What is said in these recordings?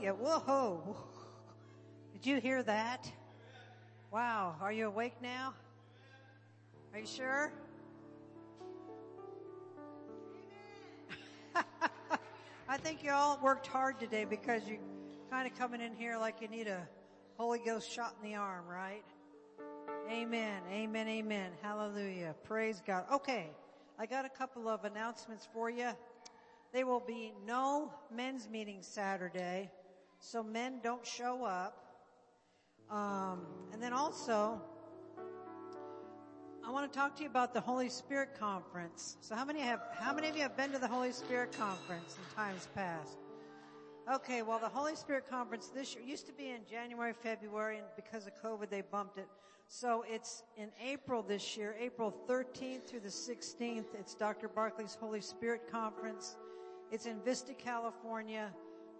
Hallelujah. Whoa. Did you hear that? Wow. Are you awake now? Are you sure? I think you all worked hard today because you're kind of coming in here like you need a Holy Ghost shot in the arm, right? Amen. Amen. Amen. Hallelujah. Praise God. Okay. I got a couple of announcements for you. There will be no men's meeting Saturday, so men don't show up. Um, and then also, I want to talk to you about the Holy Spirit Conference. So how many have, how many of you have been to the Holy Spirit Conference in times past? Okay, well the Holy Spirit Conference this year used to be in January, February, and because of COVID they bumped it. So it's in April this year, April 13th through the 16th. It's Dr. Barclay's Holy Spirit Conference. It's in Vista, California,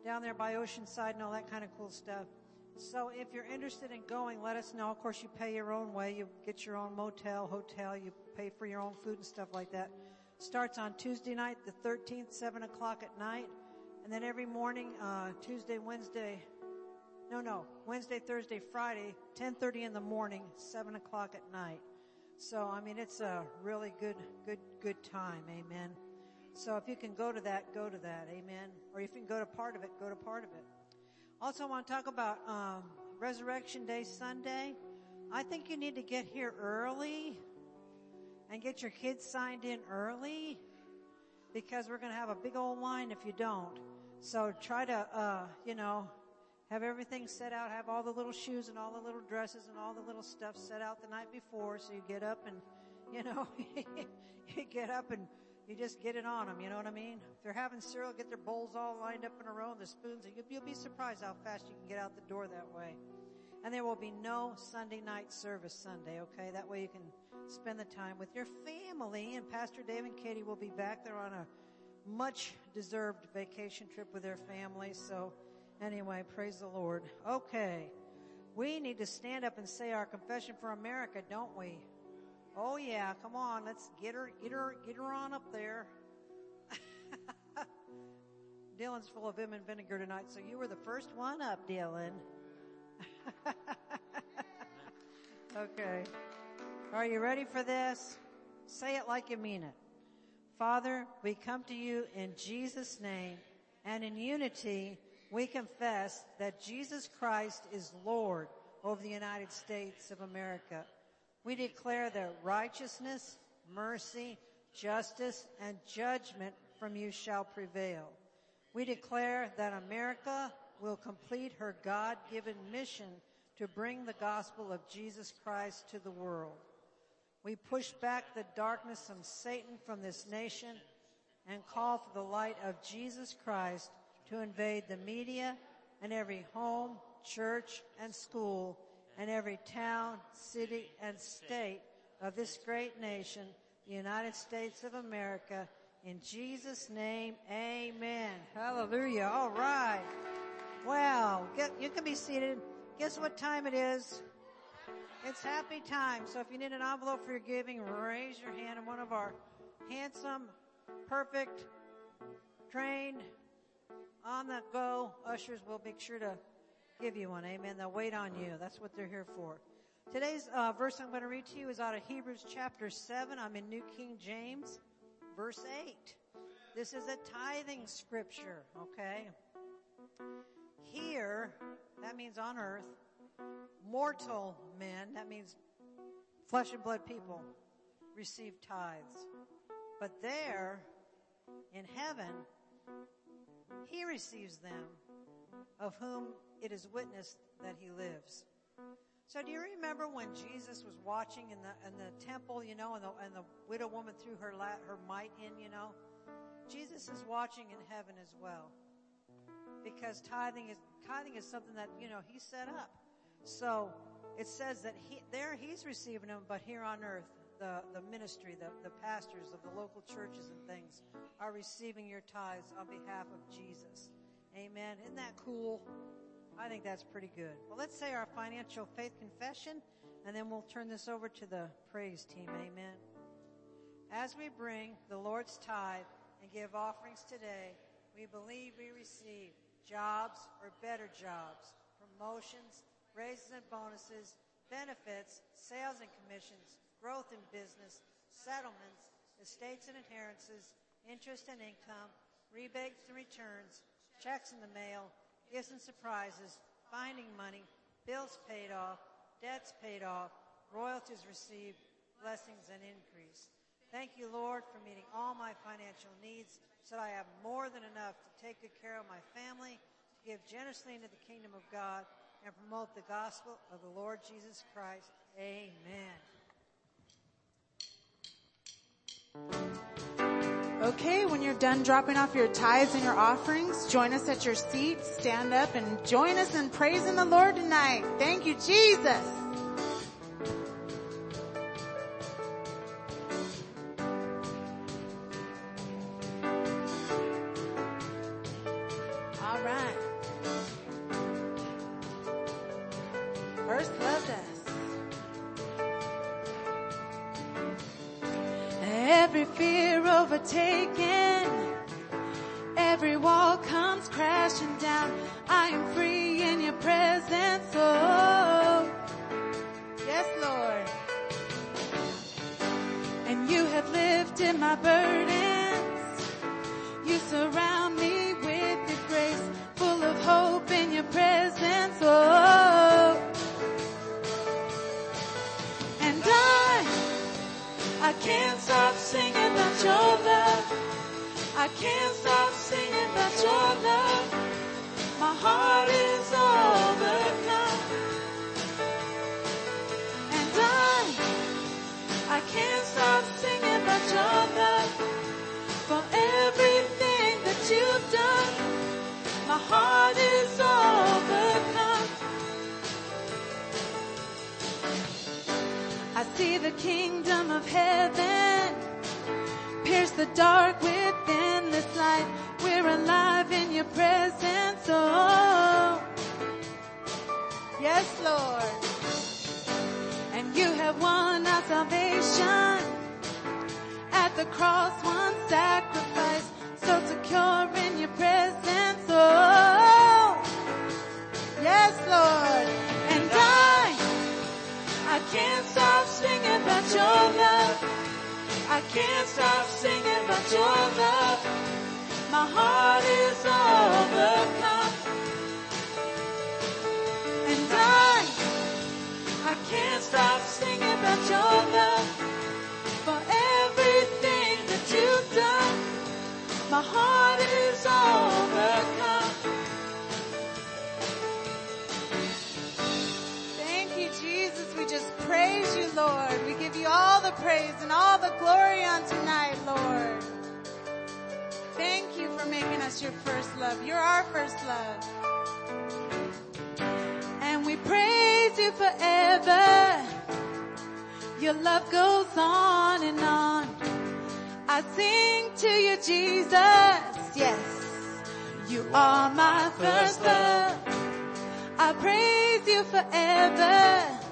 down there by Oceanside and all that kind of cool stuff. So if you're interested in going, let us know. Of course, you pay your own way. You get your own motel, hotel. You pay for your own food and stuff like that. Starts on Tuesday night, the 13th, 7 o'clock at night. And then every morning, uh, Tuesday, Wednesday, no, no, Wednesday, Thursday, Friday, 10.30 in the morning, 7 o'clock at night. So, I mean, it's a really good, good, good time. Amen. So if you can go to that, go to that. Amen. Or if you can go to part of it, go to part of it. Also, I want to talk about um, Resurrection Day Sunday. I think you need to get here early and get your kids signed in early because we're going to have a big old line if you don't. So try to, uh, you know, have everything set out, have all the little shoes and all the little dresses and all the little stuff set out the night before so you get up and, you know, you get up and you just get it on them, you know what I mean? If they're having cereal, get their bowls all lined up in a row and the spoons. You'll be surprised how fast you can get out the door that way. And there will be no Sunday night service Sunday, okay? That way you can spend the time with your family and Pastor Dave and Katie will be back. They're on a much deserved vacation trip with their family. So anyway, praise the Lord. Okay. We need to stand up and say our confession for America, don't we? Oh yeah, come on, let's get her, get her, get her on up there. Dylan's full of vim and vinegar tonight, so you were the first one up, Dylan. okay. Are you ready for this? Say it like you mean it. Father, we come to you in Jesus' name and in unity we confess that Jesus Christ is Lord over the United States of America. We declare that righteousness, mercy, justice, and judgment from you shall prevail. We declare that America will complete her God-given mission to bring the gospel of Jesus Christ to the world. We push back the darkness of Satan from this nation and call for the light of Jesus Christ to invade the media and every home, church, and school and every town, city, and state of this great nation, the United States of America. In Jesus' name, amen. Hallelujah. All right. Well, get, you can be seated. Guess what time it is? It's happy time. So if you need an envelope for your giving, raise your hand and one of our handsome, perfect, trained, on the go ushers will make sure to give you one. Amen. They'll wait on you. That's what they're here for. Today's uh, verse I'm going to read to you is out of Hebrews chapter 7. I'm in New King James, verse 8. This is a tithing scripture, okay? Here, that means on earth, mortal men, that means flesh and blood people, receive tithes. But there, in heaven, he receives them of whom it is witnessed that he lives. So do you remember when Jesus was watching in the, in the temple, you know, and the, and the widow woman threw her, la, her mite in, you know? Jesus is watching in heaven as well. Because tithing is, tithing is something that, you know, he set up. So it says that he, there he's receiving them, but here on earth, the, the ministry, the, the pastors of the local churches and things are receiving your tithes on behalf of Jesus. Amen. Isn't that cool? I think that's pretty good. Well, let's say our financial faith confession, and then we'll turn this over to the praise team. Amen. As we bring the Lord's tithe and give offerings today, we believe we receive jobs or better jobs, promotions, raises and bonuses, benefits, sales and commissions, growth in business, settlements, estates and inheritances, interest and income, rebates and returns, checks in the mail, and surprises, finding money, bills paid off, debts paid off, royalties received, blessings and increase. Thank you, Lord, for meeting all my financial needs so that I have more than enough to take good care of my family, to give generously into the kingdom of God, and promote the gospel of the Lord Jesus Christ. Amen. Okay, when you're done dropping off your tithes and your offerings, join us at your seat, stand up and join us in praising the Lord tonight. Thank you, Jesus. Can't stop singing about your love. I can't stop singing about your love. My heart is overcome. And I, I can't stop singing about your love. For everything that you've done, my heart is overcome. See the kingdom of heaven pierce the dark within this light. We're alive in your presence, oh. Yes, Lord. And you have won our salvation at the cross, one sacrifice, so secure in your presence, oh. Yes, Lord. And I I can't stop singing about your love. I can't stop singing about your love. My heart is overcome. And I, I can't stop singing about your love. For everything that you've done, my heart is overcome. All the praise and all the glory on tonight, Lord. Thank you for making us your first love. You're our first love. And we praise you forever. Your love goes on and on. I sing to you, Jesus. Yes. You are my first love. I praise you forever.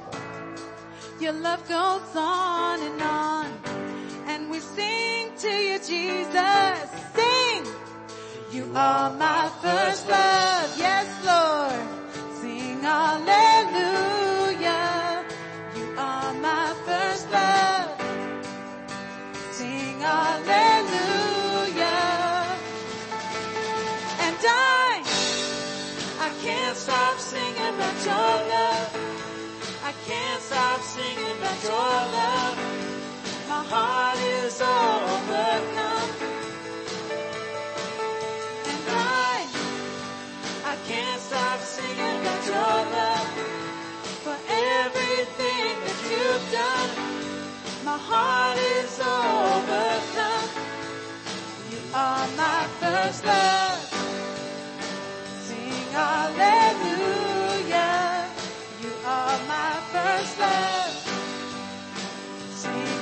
Your love goes on and on. And we sing to you, Jesus. Sing. You are my first love. Yes, Lord. Sing hallelujah. You are my first love. Sing hallelujah. And I I can't stop singing about your love. I can't stop singing about your love. My heart is overcome. And I, I can't stop singing about your love. For everything that you've done, my heart is overcome. You are my first love. Sing hallelujah.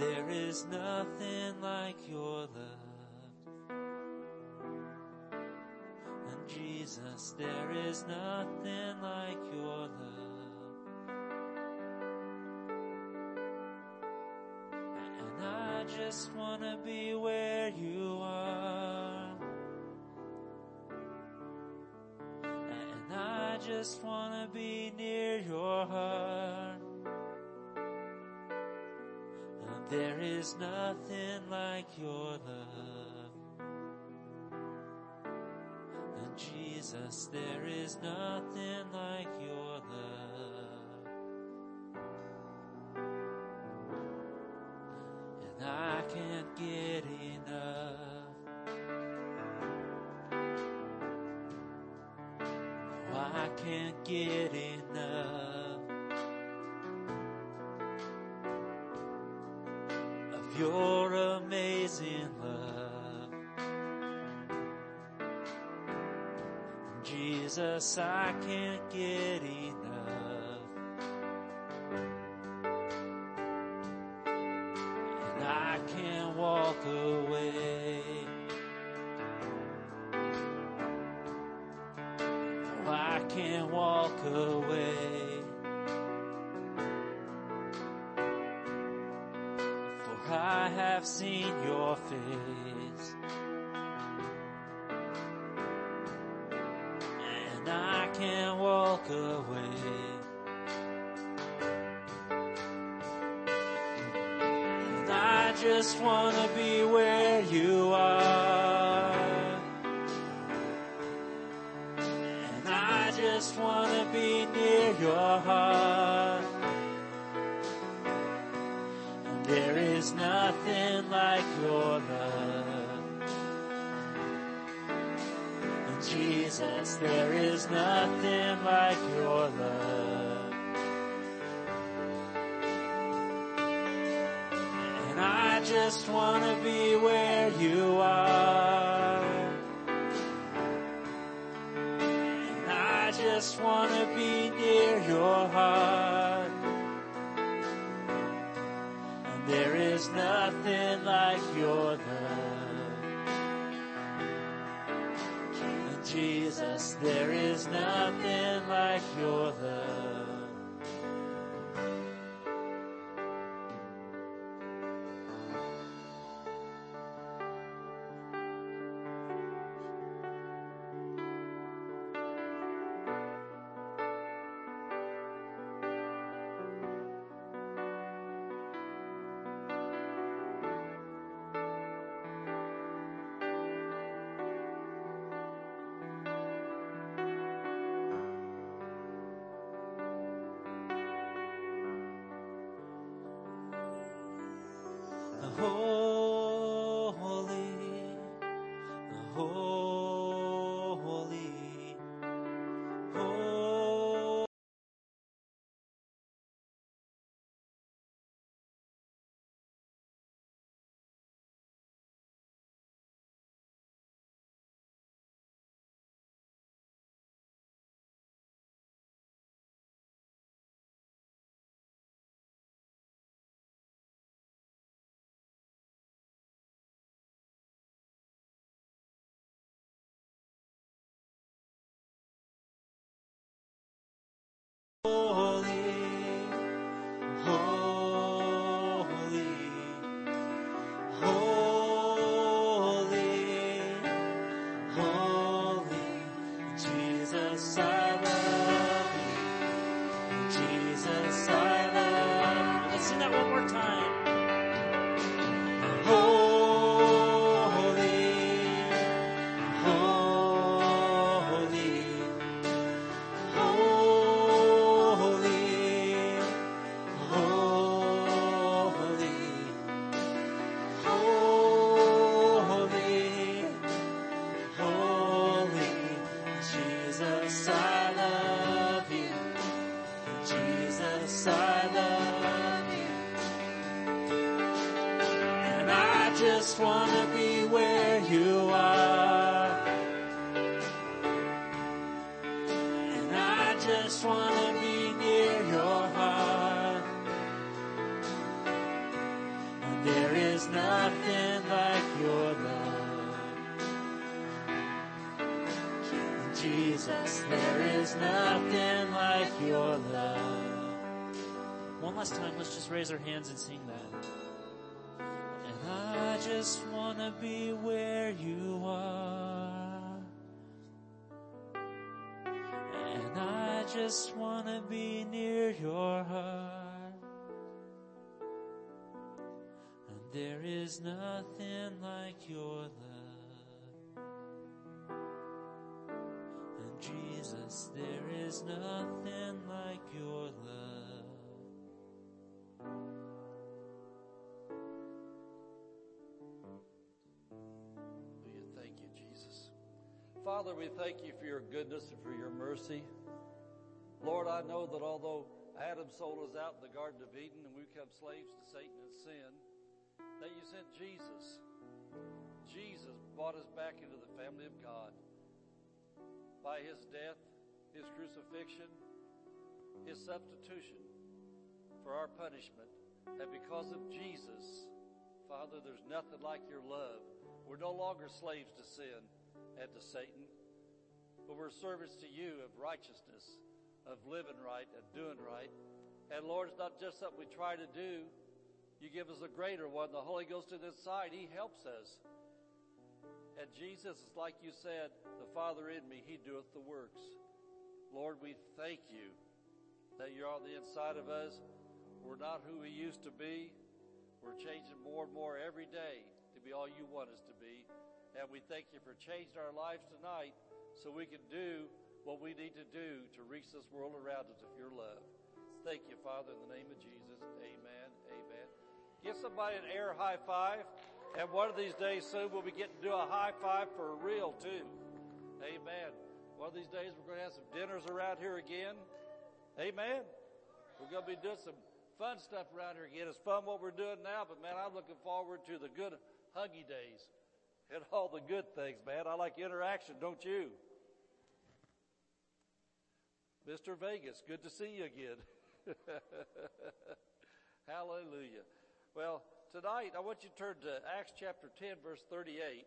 there is nothing like your love. And Jesus, there is nothing like your love. And I just wanna be where you are. And I just wanna be near there is nothing like your love. And Jesus, there is nothing like your love. And I can't get enough. No, I can't get enough Jesus, I can't get enough. I just wanna be where you are. I just wanna be near your heart. And there is nothing like your love. Jesus, there is nothing like your love. Holy, be where you are. And I just wanna be near your heart. And there is nothing like your love. And Jesus, there is nothing Father, we thank you for your goodness and for your mercy. Lord, I know that although Adam sold us out in the Garden of Eden and we become slaves to Satan and sin, that you sent Jesus. Jesus brought us back into the family of God by his death, his crucifixion, his substitution for our punishment. And because of Jesus, Father, there's nothing like your love. We're no longer slaves to sin and to Satan, but we're servants to you of righteousness, of living right and doing right. And Lord, it's not just something we try to do. You give us a greater one, the Holy Ghost in inside. He helps us. And Jesus is like you said, the Father in me, He doeth the works. Lord, we thank you that you're on the inside of us. We're not who we used to be. We're changing more and more every day to be all you want us to be. And we thank you for changing our lives tonight so we can do what we need to do to reach this world around us of your love. Thank you, Father, in the name of Jesus. Amen. Amen. Give somebody an air high five. And one of these days soon we'll be getting to do a high five for real too. Amen. One of these days we're going to have some dinners around here again. Amen. We're going to be doing some fun stuff around here again. It's fun what we're doing now, but man, I'm looking forward to the good huggy days and all the good things, man. I like interaction, don't you? Mr. Vegas, good to see you again. Hallelujah. Well, tonight I want you to turn to Acts chapter 10 verse 38.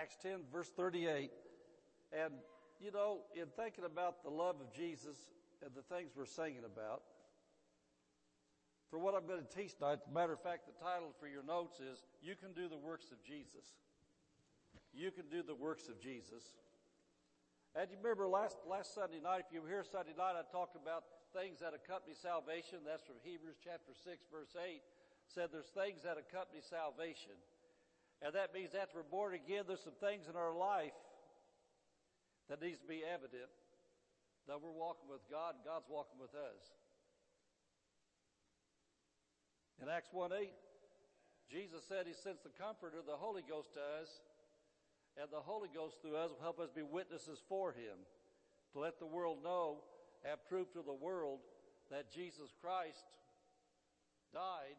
Acts 10 verse 38. And, you know, in thinking about the love of Jesus and the things we're singing about, for what I'm going to teach tonight, matter of fact, the title for your notes is, You Can Do the Works of Jesus. You can do the works of Jesus. And you remember last, last Sunday night, if you were here Sunday night, I talked about things that accompany salvation. That's from Hebrews chapter 6 verse 8. Said there's things that accompany salvation. And that means after we're born again, there's some things in our life that needs to be evident that we're walking with God and God's walking with us. In Acts 1 8, Jesus said he sends the Comforter, the Holy Ghost to us, and the Holy Ghost through us will help us be witnesses for him to let the world know and prove to the world that Jesus Christ died,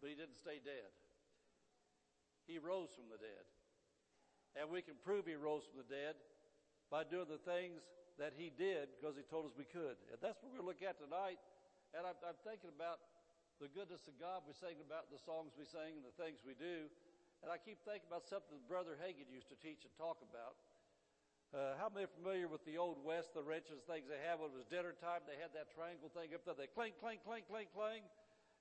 but he didn't stay dead. He rose from the dead. And we can prove he rose from the dead by doing the things that he did because he told us we could. And that's what we're going to look at tonight. And I'm, I'm thinking about the goodness of God we sing about the songs we sing and the things we do. And I keep thinking about something that Brother Hagin used to teach and talk about. Uh, how many familiar with the Old West, the wrenches, things they had when it was dinner time? They had that triangle thing up there. They clink, clink, clink, clink, clink.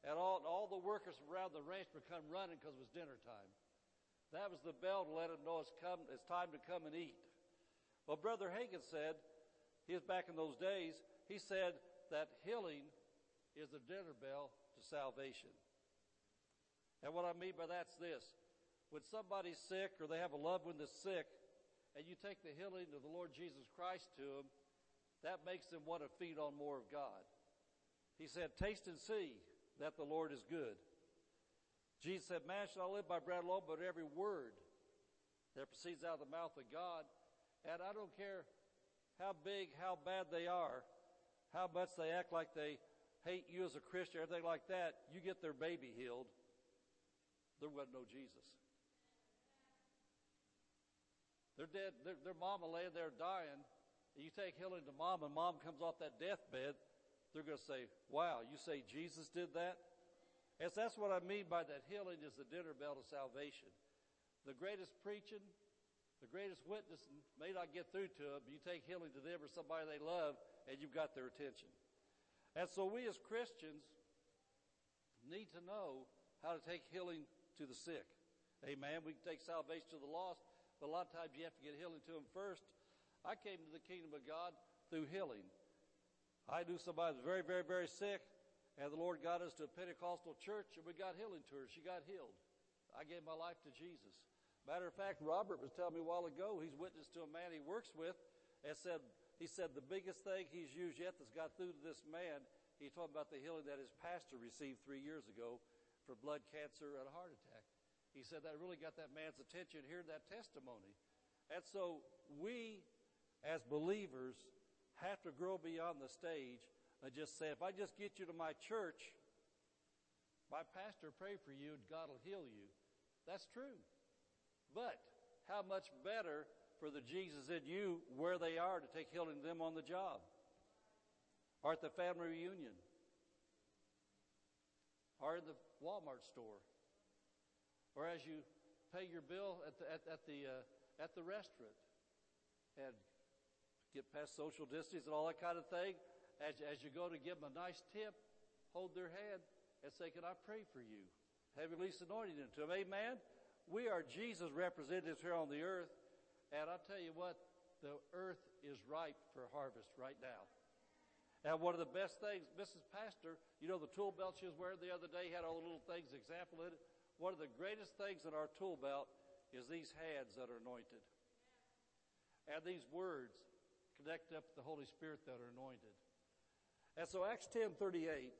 And all, all the workers around the ranch would come running because it was dinner time. That was the bell to let them know it's, come, it's time to come and eat. Well, Brother Hagin said, he was back in those days, he said that healing is the dinner bell to salvation. And what I mean by that's this. When somebody's sick or they have a loved one that's sick, and you take the healing of the Lord Jesus Christ to them, that makes them want to feed on more of God. He said, taste and see that the Lord is good. Jesus said, man shall not live by bread alone, but every word that proceeds out of the mouth of God. And I don't care how big, how bad they are, how much they act like they hate you as a Christian, everything like that, you get their baby healed, there wasn't no Jesus. They're dead, their, their mama laying there dying, and you take healing to mom, and mom comes off that deathbed, they're going to say, wow, you say Jesus did that? As that's what I mean by that healing is the dinner bell to salvation. The greatest preaching, The greatest witness may not get through to them, but you take healing to them or somebody they love, and you've got their attention. And so we as Christians need to know how to take healing to the sick. Amen. We can take salvation to the lost, but a lot of times you have to get healing to them first. I came to the kingdom of God through healing. I knew somebody was very, very, very sick, and the Lord got us to a Pentecostal church, and we got healing to her. She got healed. I gave my life to Jesus. Matter of fact, Robert was telling me a while ago, he's witnessed to a man he works with, and said, he said the biggest thing he's used yet that's got through to this man, he told about the healing that his pastor received three years ago for blood cancer and a heart attack. He said that really got that man's attention hearing that testimony. And so we, as believers, have to grow beyond the stage and just say, if I just get you to my church, my pastor pray for you and God will heal you. That's true. But how much better for the Jesus in you where they are to take healing to them on the job or at the family reunion or in the Walmart store or as you pay your bill at the, at, at the, uh, at the restaurant and get past social distance and all that kind of thing. As, as you go to give them a nice tip, hold their hand and say, Can I pray for you? Have you released anointing into them. Amen. We are Jesus representatives here on the earth. And I'll tell you what, the earth is ripe for harvest right now. And one of the best things, Mrs. Pastor, you know the tool belt she was wearing the other day had all the little things example in it. One of the greatest things in our tool belt is these hands that are anointed. And these words connect up the Holy Spirit that are anointed. And so Acts 10:38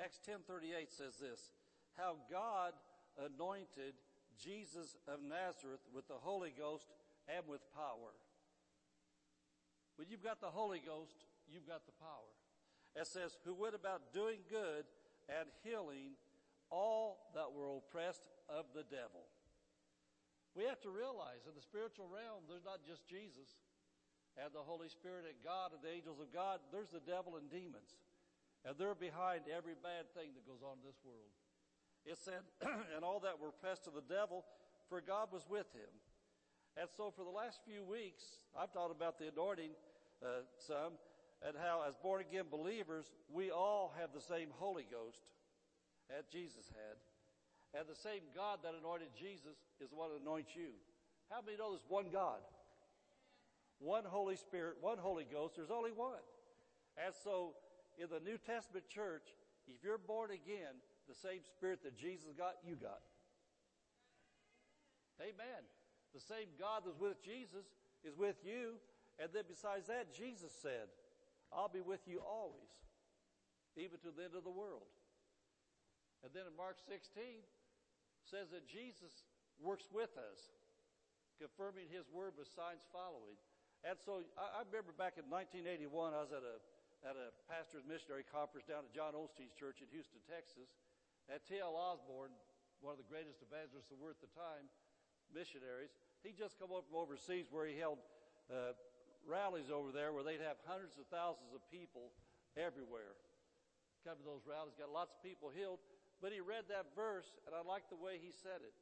Acts 10:38 says this, how God anointed Jesus of Nazareth with the Holy Ghost and with power. When you've got the Holy Ghost, you've got the power. It says, who went about doing good and healing all that were oppressed of the devil. We have to realize in the spiritual realm, there's not just Jesus and the Holy Spirit and God and the angels of God. There's the devil and demons. And they're behind every bad thing that goes on in this world. It said, and all that were oppressed of the devil, for God was with him. And so for the last few weeks, I've thought about the anointing uh, some and how as born again believers, we all have the same Holy Ghost that Jesus had. And the same God that anointed Jesus is what anoints you. How many know there's one God? One Holy Spirit, one Holy Ghost, there's only one. And so in the New Testament church, if you're born again, the same spirit that Jesus got, you got. Amen. The same God that's with Jesus is with you. And then besides that, Jesus said, I'll be with you always, even to the end of the world. And then in Mark 16 says that Jesus works with us, confirming his word with signs following. And so I, I remember back in 1981, I was at a, at a pastor's missionary conference down at John Osteen's church in Houston, Texas. And T.L. Osborn, one of the greatest evangelists of worth the time, missionaries, he just come up from overseas where he held uh, rallies over there where they'd have hundreds of thousands of people everywhere. Come to those rallies, got lots of people healed. But he read that verse, and I like the way he said it.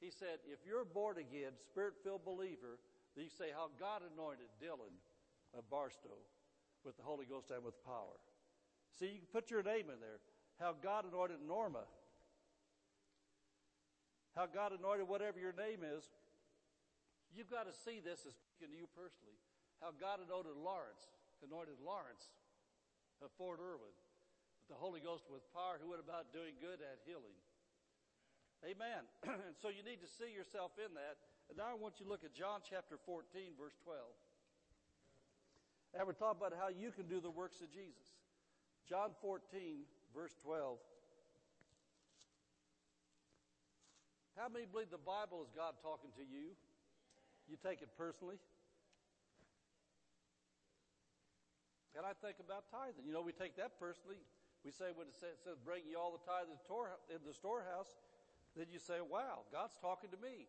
He said, if you're born again, spirit-filled believer, then you say how God anointed Dylan of Barstow with the Holy Ghost and with power. See, you can put your name in there. How God anointed Norma. How God anointed whatever your name is. You've got to see this as speaking to you personally. How God anointed Lawrence, anointed Lawrence of Fort Irwin with the Holy Ghost with power who went about doing good and healing. Amen. and so you need to see yourself in that. And now I want you to look at John chapter 14, verse 12. And we're talking about how you can do the works of Jesus. John 14, verse 12. How many believe the Bible is God talking to you? You take it personally? And I think about tithing. You know, we take that personally. We say when it says, bring you all the tithe in the storehouse, then you say, wow, God's talking to me.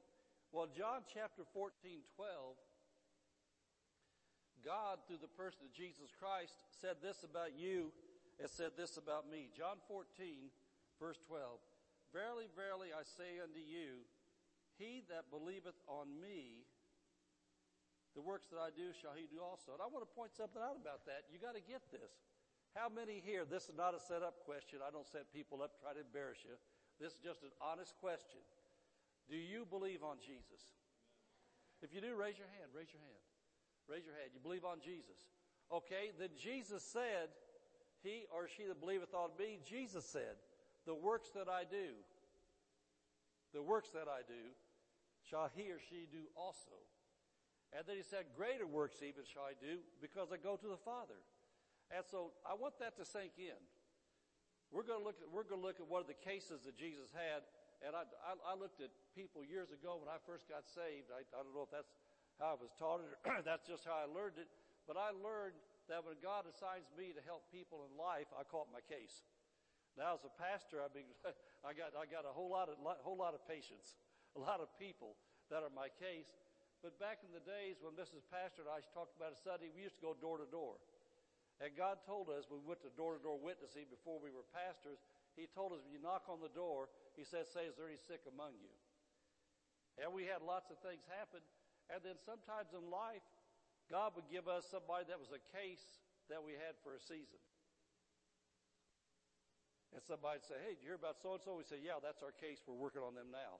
Well, John chapter 14, 12, God, through the person of Jesus Christ, said this about you and said this about me. John 14, verse 12. Verily, verily, I say unto you, He that believeth on me, the works that I do shall he do also. And I want to point something out about that. You got to get this. How many here, this is not a set up question. I don't set people up try to embarrass you. This is just an honest question. Do you believe on Jesus? If you do, raise your hand. Raise your hand. Raise your hand. You believe on Jesus. Okay, then Jesus said, He or she that believeth on me, Jesus said, the works that I do, the works that I do, shall he or she do also. And then he said, greater works even shall I do because I go to the Father. And so I want that to sink in. We're going to look at, we're going to look at one of the cases that Jesus had. And I, I, I looked at people years ago when I first got saved. I, I don't know if that's how I was taught it or that's just how I learned it. But I learned that when God assigns me to help people in life, I call it my case. Now, as a pastor, I mean, I got I got a whole lot of whole lot of patience, a lot of people that are my case. But back in the days when Mrs. Pastor and I talked about a Sunday, we used to go door to door. And God told us we went to door to door witnessing before we were pastors, He told us when you knock on the door, He says, "Say, is there any sick among you?" And we had lots of things happen. And then sometimes in life, God would give us somebody that was a case that we had for a season. And somebody'd say, Hey, did you hear about so and so? We say, Yeah, that's our case. We're working on them now.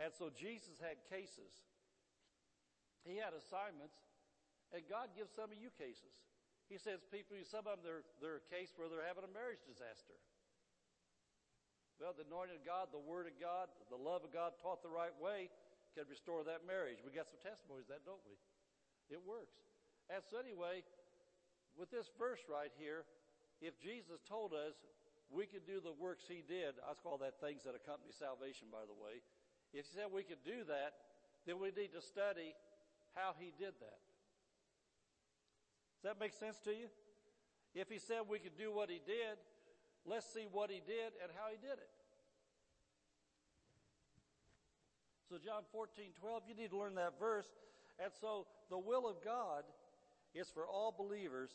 And so Jesus had cases. He had assignments, and God gives some of you cases. He says people, some of them, they're, they're a case where they're having a marriage disaster. Well, the anointing of God, the Word of God, the love of God taught the right way can restore that marriage. We got some testimonies that, don't we? It works. And so anyway, with this verse right here, if Jesus told us we could do the works he did. I call that things that accompany salvation, by the way. If he said we could do that, then we need to study how he did that. Does that make sense to you? If he said we could do what he did, let's see what he did and how he did it. So John 14, 12, you need to learn that verse. And so the will of God is for all believers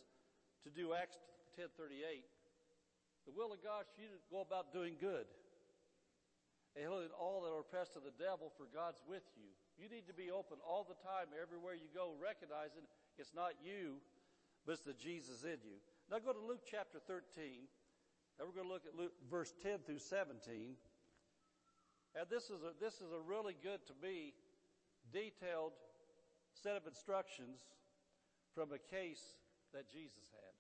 to do Acts 1038 the will of God is for you to go about doing good. And healing all that are oppressed of the devil, for God's with you. You need to be open all the time, everywhere you go, recognizing it's not you, but it's the Jesus in you. Now go to Luke chapter 13. Now we're going to look at Luke, verse 10 through 17. And this is a, this is a really good, to me, detailed set of instructions from a case that Jesus had.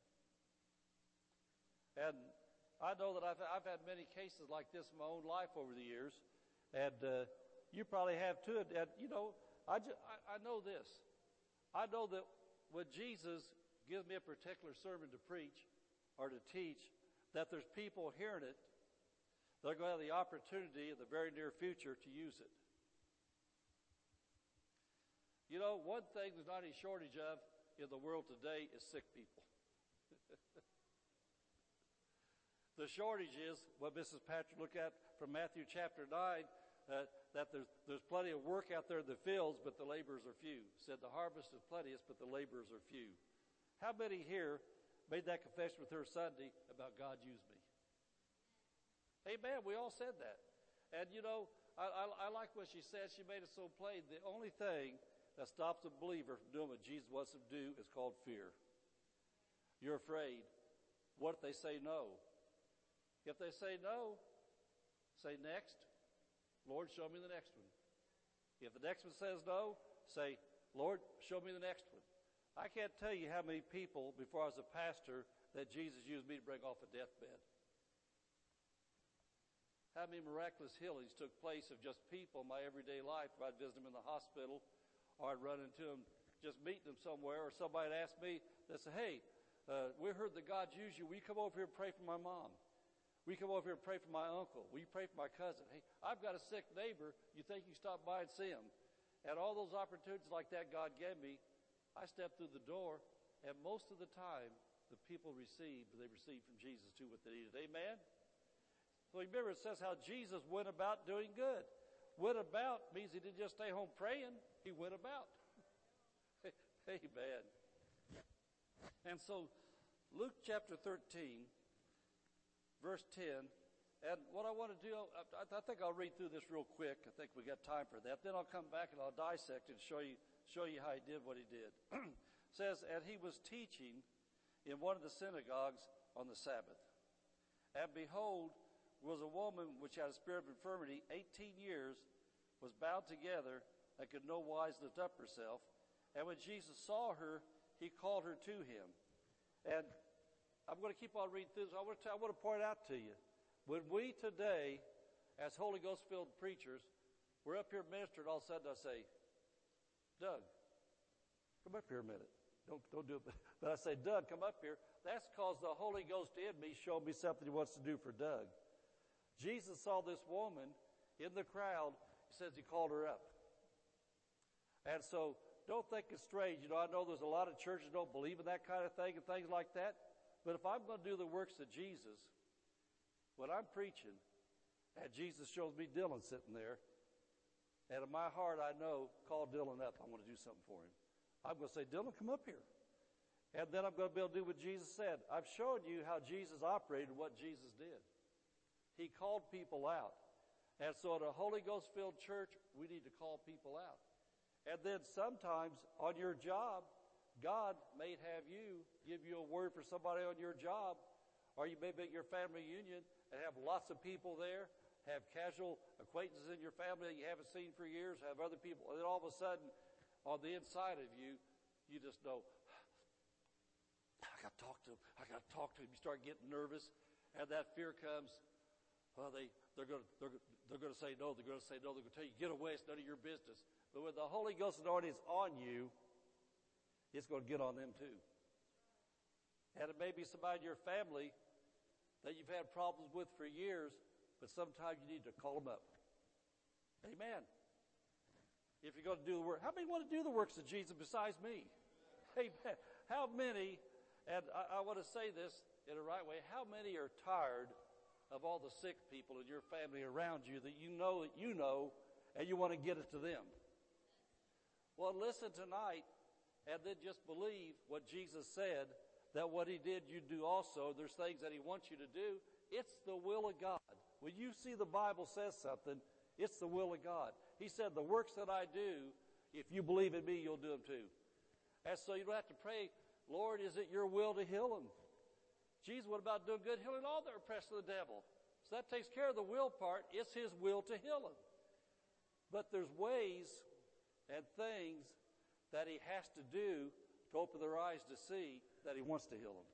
And I know that I've, I've had many cases like this in my own life over the years, and uh, you probably have too. And, you know, I, I, I know this. I know that when Jesus gives me a particular sermon to preach or to teach, that there's people hearing it that are going to have the opportunity in the very near future to use it. You know, one thing there's not any shortage of in the world today is sick people. The shortage is what Mrs. Patrick looked at from Matthew chapter 9, uh, that there's, there's plenty of work out there in the fields, but the laborers are few. Said the harvest is plenteous, but the laborers are few. How many here made that confession with her Sunday about God used me? Amen. We all said that. And you know, I, I, I like what she said. She made it so plain. The only thing that stops a believer from doing what Jesus wants to do is called fear. You're afraid. What if they say no? If they say no, say next. Lord, show me the next one. If the next one says no, say, Lord, show me the next one. I can't tell you how many people before I was a pastor that Jesus used me to bring off a deathbed. How many miraculous healings took place of just people in my everyday life? I'd visit them in the hospital, or I'd run into them just meeting them somewhere, or somebody would ask me, they say, hey, uh, we heard that God used you. Will you come over here and pray for my mom? We come over here and pray for my uncle. Will you pray for my cousin? Hey, I've got a sick neighbor. You think you stop by and see him? And all those opportunities like that God gave me, I stepped through the door, and most of the time, the people received, they received from Jesus too what they needed. Amen? So remember, it says how Jesus went about doing good. Went about means he didn't just stay home praying, he went about. Amen. And so, Luke chapter 13, verse 10, And what I want to do, I, I think I'll read through this real quick. I think we got time for that. Then I'll come back and I'll dissect and show you, show you how he did what he did. says, and he was teaching in one of the synagogues on the Sabbath. And behold, was a woman which had a spirit of infirmity 18 years, was bound together, and could no wise lift up herself. And when Jesus saw her, he called her to him. And I'm going to keep on reading through this. I want to, I want to point out to you when we today, as Holy Ghost filled preachers, we're up here ministering, all of a sudden I say, Doug, come up here a minute. Don't, don't do it. But I say, Doug, come up here. That's because the Holy Ghost in me showed me something he wants to do for Doug. Jesus saw this woman in the crowd. He says he called her up. And so don't think it's strange. You know, I know there's a lot of churches don't believe in that kind of thing and things like that. But if I'm going to do the works of Jesus, when I'm preaching, and Jesus shows me Dylan sitting there, and in my heart I know, call Dylan up. I want to do something for him. I'm going to say, Dylan, come up here. And then I'm going to be able to do what Jesus said. I've shown you how Jesus operated, what Jesus did. He called people out. And so in a Holy Ghost filled church, we need to call people out. And then sometimes on your job, God may have you give you a word for somebody on your job, or you may be at your family union and have lots of people there, have casual acquaintances in your family that you haven't seen for years, have other people, and then all of a sudden, on the inside of you, you just know, I got to talk to him. I got to talk to him. You start getting nervous, and that fear comes. Well, they, they're to, they're, they're going to say no. They're to say no. They're going to tell you, get away. It's none of your business. But when the Holy Ghost anointing is on you, it's going to get on them too. And it may be somebody in your family that you've had problems with for years, but sometimes you need to call them up. Amen. If you're going to do the work, how many want to do the works of Jesus besides me? Amen. How many, and I, I want to say this in the right way, how many are tired of all the sick people in your family around you that you know that you know and you want to get it to them? Well, listen tonight and then just believe what Jesus said that what he did you do also. There's things that he wants you to do. It's the will of God. When you see the Bible says something, it's the will of God. He said, the works that I do, if you believe in me, you'll do them too. And so you don't have to pray, Lord, is it your will to heal them? Jesus, what about doing good, healing all are oppressed of the devil? So that takes care of the will part. It's his will to heal them. But there's ways and things that he has to do to open their eyes to see that he wants to heal them.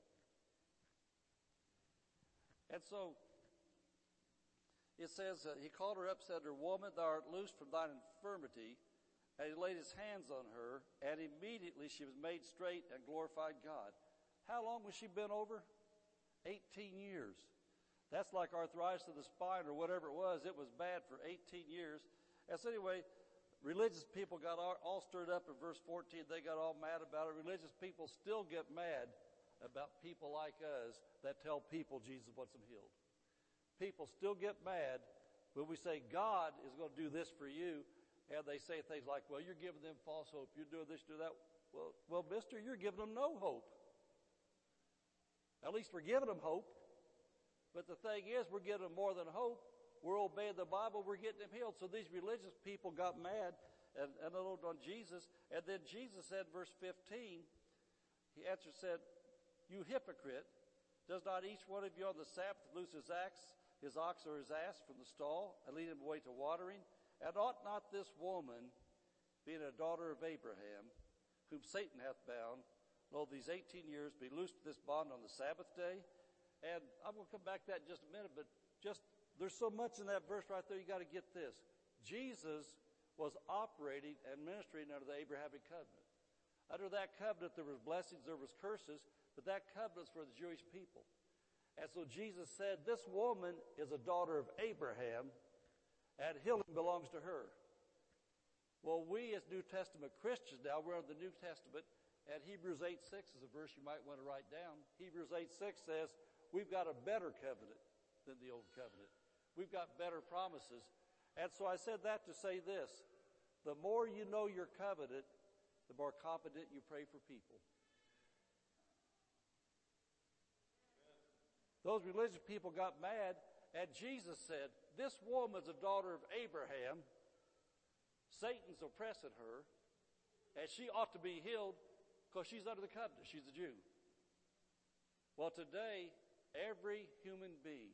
And so it says, uh, he called her up, said to her, Woman, thou art loosed from thine infirmity. And he laid his hands on her, and immediately she was made straight and glorified God. How long was she been over? 18 years. That's like arthritis of the spine or whatever it was. It was bad for 18 years. And so anyway, religious people got all, all stirred up in verse 14. They got all mad about it. Religious people still get mad about people like us that tell people Jesus wants them healed. People still get mad when we say God is going to do this for you, and they say things like, well, you're giving them false hope. You're doing this, do that. Well, well, mister, you're giving them no hope. At least we're giving them hope. But the thing is, we're giving them more than hope. We're obeying the Bible. We're getting them healed. So these religious people got mad and, and looked on Jesus. And then Jesus said, verse 15, he answered, said, you hypocrite, does not each one of you on the Sabbath loose his axe his ox or his ass from the stall and lead him away to watering? And ought not this woman, being a daughter of Abraham, whom Satan hath bound, lo, these 18 years, be loosed this bond on the Sabbath day? And I'm going to come back to that in just a minute, but just, there's so much in that verse right there, you got to get this. Jesus was operating and ministering under the Abrahamic covenant. Under that covenant, there was blessings, there was curses, but that covenant's for the Jewish people. And so Jesus said, This woman is a daughter of Abraham, and healing belongs to her. Well, we as New Testament Christians now, we're in the New Testament, and Hebrews 8 6 is a verse you might want to write down. Hebrews 8 6 says, We've got a better covenant than the old covenant. We've got better promises. And so I said that to say this the more you know your covenant, the more competent you pray for people. Those religious people got mad And Jesus said, this woman's a daughter of Abraham. Satan's oppressing her, and she ought to be healed because she's under the covenant. She's a Jew. Well, today, every human being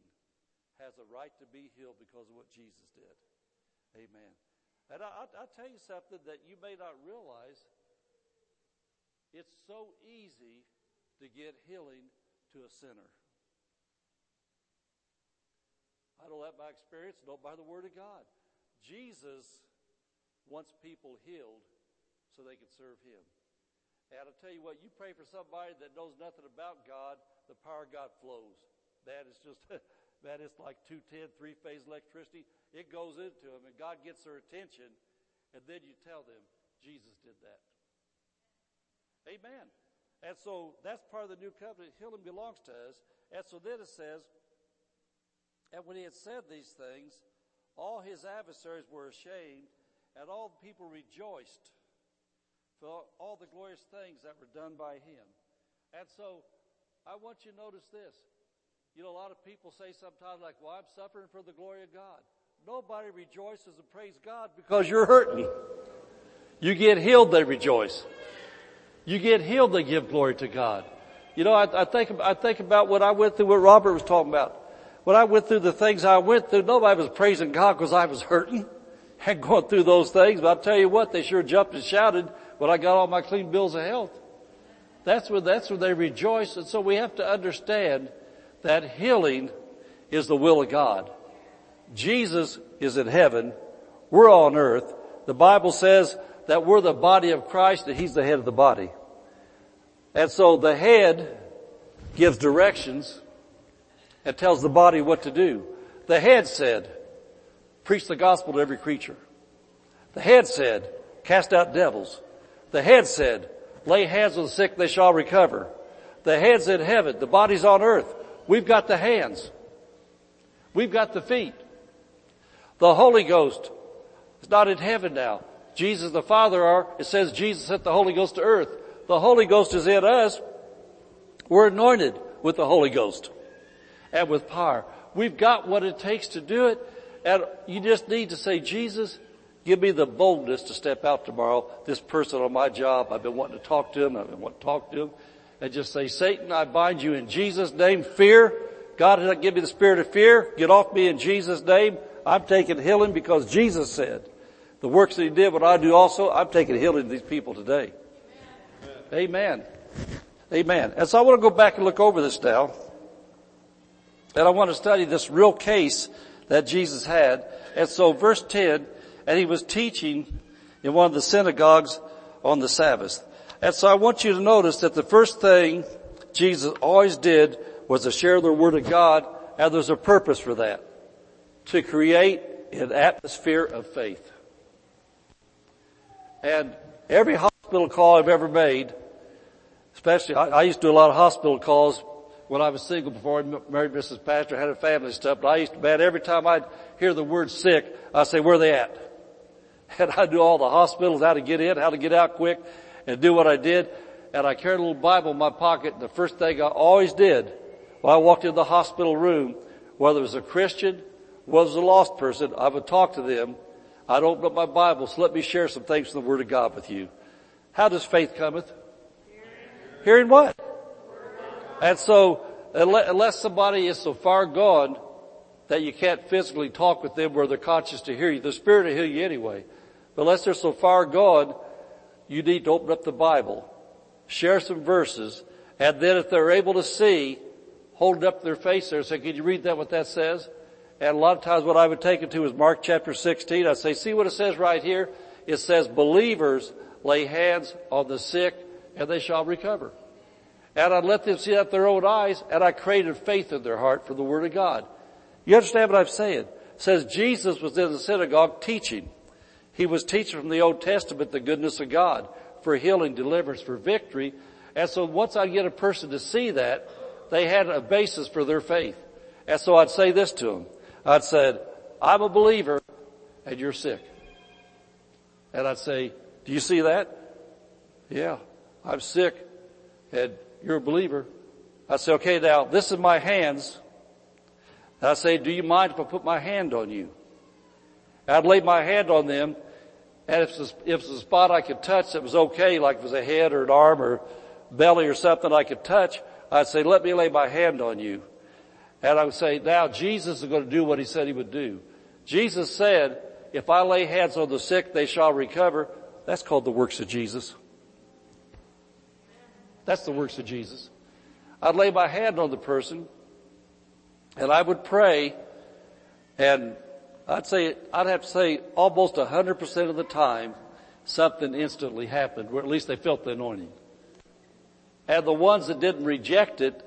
has a right to be healed because of what Jesus did. Amen. And I, will tell you something that you may not realize. It's so easy to get healing to a sinner. I know that by experience, know by the Word of God. Jesus wants people healed so they can serve Him. And I'll tell you what, you pray for somebody that knows nothing about God, the power of God flows. That is just, that is like 210, three phase electricity. It goes into them and God gets their attention and then you tell them, Jesus did that. Amen. And so that's part of the new covenant. Healing belongs to us. And so then it says, and when he had said these things, all his adversaries were ashamed, and all the people rejoiced for all the glorious things that were done by him. And so I want you to notice this. You know, a lot of people say sometimes, like, well, I'm suffering for the glory of God. Nobody rejoices and praise God because you're hurting. You get healed, they rejoice. You get healed, they give glory to God. You know, I, I think I think about what I went through, what Robert was talking about when I went through the things I went through, nobody was praising God because I was hurting and going through those things. But I'll tell you what, they sure jumped and shouted when I got all my clean bills of health. That's when, that's when they rejoice. And so we have to understand that healing is the will of God. Jesus is in heaven. We're on earth. The Bible says that we're the body of Christ and He's the head of the body. And so the head gives directions and tells the body what to do. The head said, preach the gospel to every creature. The head said, cast out devils. The head said, lay hands on the sick, they shall recover. The head's in heaven, the body's on earth. We've got the hands. We've got the feet. The Holy Ghost is not in heaven now. Jesus the Father are, it says Jesus sent the Holy Ghost to earth. The Holy Ghost is in us. We're anointed with the Holy Ghost and with power. We've got what it takes to do it. And you just need to say, Jesus, give me the boldness to step out tomorrow. This person on my job, I've been wanting to talk to him. I've been wanting to talk to him. And just say, Satan, I bind you in Jesus' name. Fear. God did not give me the spirit of fear. Get off me in Jesus' name. I'm taking healing because Jesus said, the works that he did, what I do also, I'm taking healing to these people today. Amen. Amen. And so I want to go back and look over this now. And I want to study this real case that Jesus had. And so verse 10, and he was teaching in one of the synagogues on the Sabbath. And so I want you to notice that the first thing Jesus always did was to share the Word of God, and there's a purpose for that. To create an atmosphere of faith. And every hospital call I've ever made, especially, I, I used to do a lot of hospital calls when I was single before I married Mrs. Pastor, had a family and stuff, but I used to, man, every time I'd hear the word sick, I'd say, where are they at? And I'd do all the hospitals, how to get in, how to get out quick, and do what I did. And I carried a little Bible in my pocket, the first thing I always did when I walked into the hospital room, whether it was a Christian, whether it was a lost person, I would talk to them. I'd open up my Bible, so let me share some things from the Word of God with you. How does faith cometh? Hearing, Hearing what? And so, unless somebody is so far gone that you can't physically talk with them where they're conscious to hear you, the Spirit will hear you anyway. But unless they're so far gone, you need to open up the Bible, share some verses, and then if they're able to see, hold up their face there and say, can you read that what that says? And a lot of times what I would take it to is Mark chapter 16. I'd say, see what it says right here? It says, believers lay hands on the sick and they shall recover and I'd let them see that their own eyes, and I created faith in their heart for the Word of God. You understand what I'm saying? It says Jesus was in the synagogue teaching. He was teaching from the Old Testament the goodness of God for healing, deliverance, for victory. And so once I get a person to see that, they had a basis for their faith. And so I'd say this to them. I'd said, I'm a believer and you're sick. And I'd say, do you see that? Yeah, I'm sick and you're a believer. I say, okay, now this is my hands. And I say, do you mind if I put my hand on you? I'd lay my hand on them, and if if it's a spot I could touch that was okay, like it was a head or an arm or belly or something I could touch, I'd say, let me lay my hand on you. And I would say, now Jesus is going to do what he said he would do. Jesus said, if I lay hands on the sick, they shall recover. That's called the works of Jesus. That's the works of Jesus. I'd lay my hand on the person and I would pray and I'd say, I'd have to say almost 100% of the time something instantly happened, or at least they felt the anointing. And the ones that didn't reject it,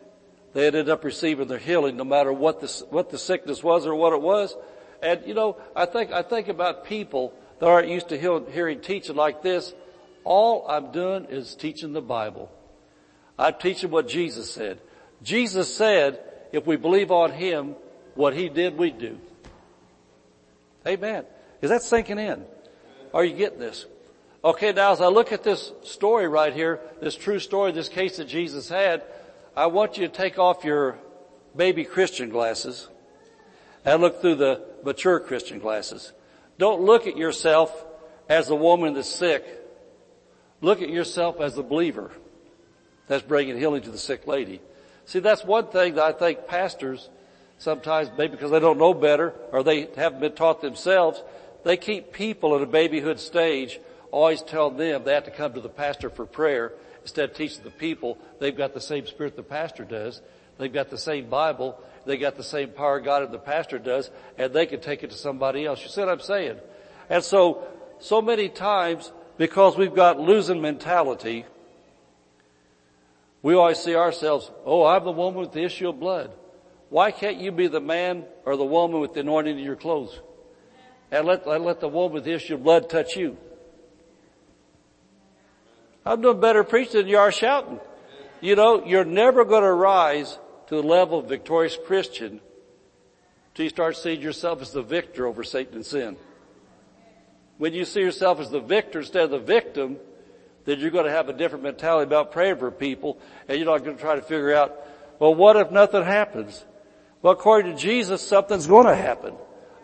they ended up receiving their healing no matter what the, what the sickness was or what it was. And you know, I think, I think about people that aren't used to hear, hearing teaching like this. All I'm doing is teaching the Bible. I'm teaching what Jesus said. Jesus said, if we believe on Him, what He did, we do. Amen. Is that sinking in? Are you getting this? Okay, now as I look at this story right here, this true story, this case that Jesus had, I want you to take off your baby Christian glasses and look through the mature Christian glasses. Don't look at yourself as the woman that's sick. Look at yourself as the believer that's bringing healing to the sick lady. See, that's one thing that I think pastors sometimes, maybe because they don't know better or they haven't been taught themselves, they keep people at a babyhood stage always telling them they have to come to the pastor for prayer instead of teaching the people they've got the same spirit the pastor does. They've got the same Bible. They got the same power God and the pastor does and they can take it to somebody else. You see what I'm saying? And so, so many times because we've got losing mentality, we always see ourselves, oh, I'm the woman with the issue of blood. Why can't you be the man or the woman with the anointing in your clothes? And let, let the woman with the issue of blood touch you. I'm doing better preaching than you are shouting. You know, you're never going to rise to the level of victorious Christian till you start seeing yourself as the victor over Satan and sin. When you see yourself as the victor instead of the victim, then you're going to have a different mentality about praying for people and you're not going to try to figure out, well, what if nothing happens? Well, according to Jesus, something's going to happen.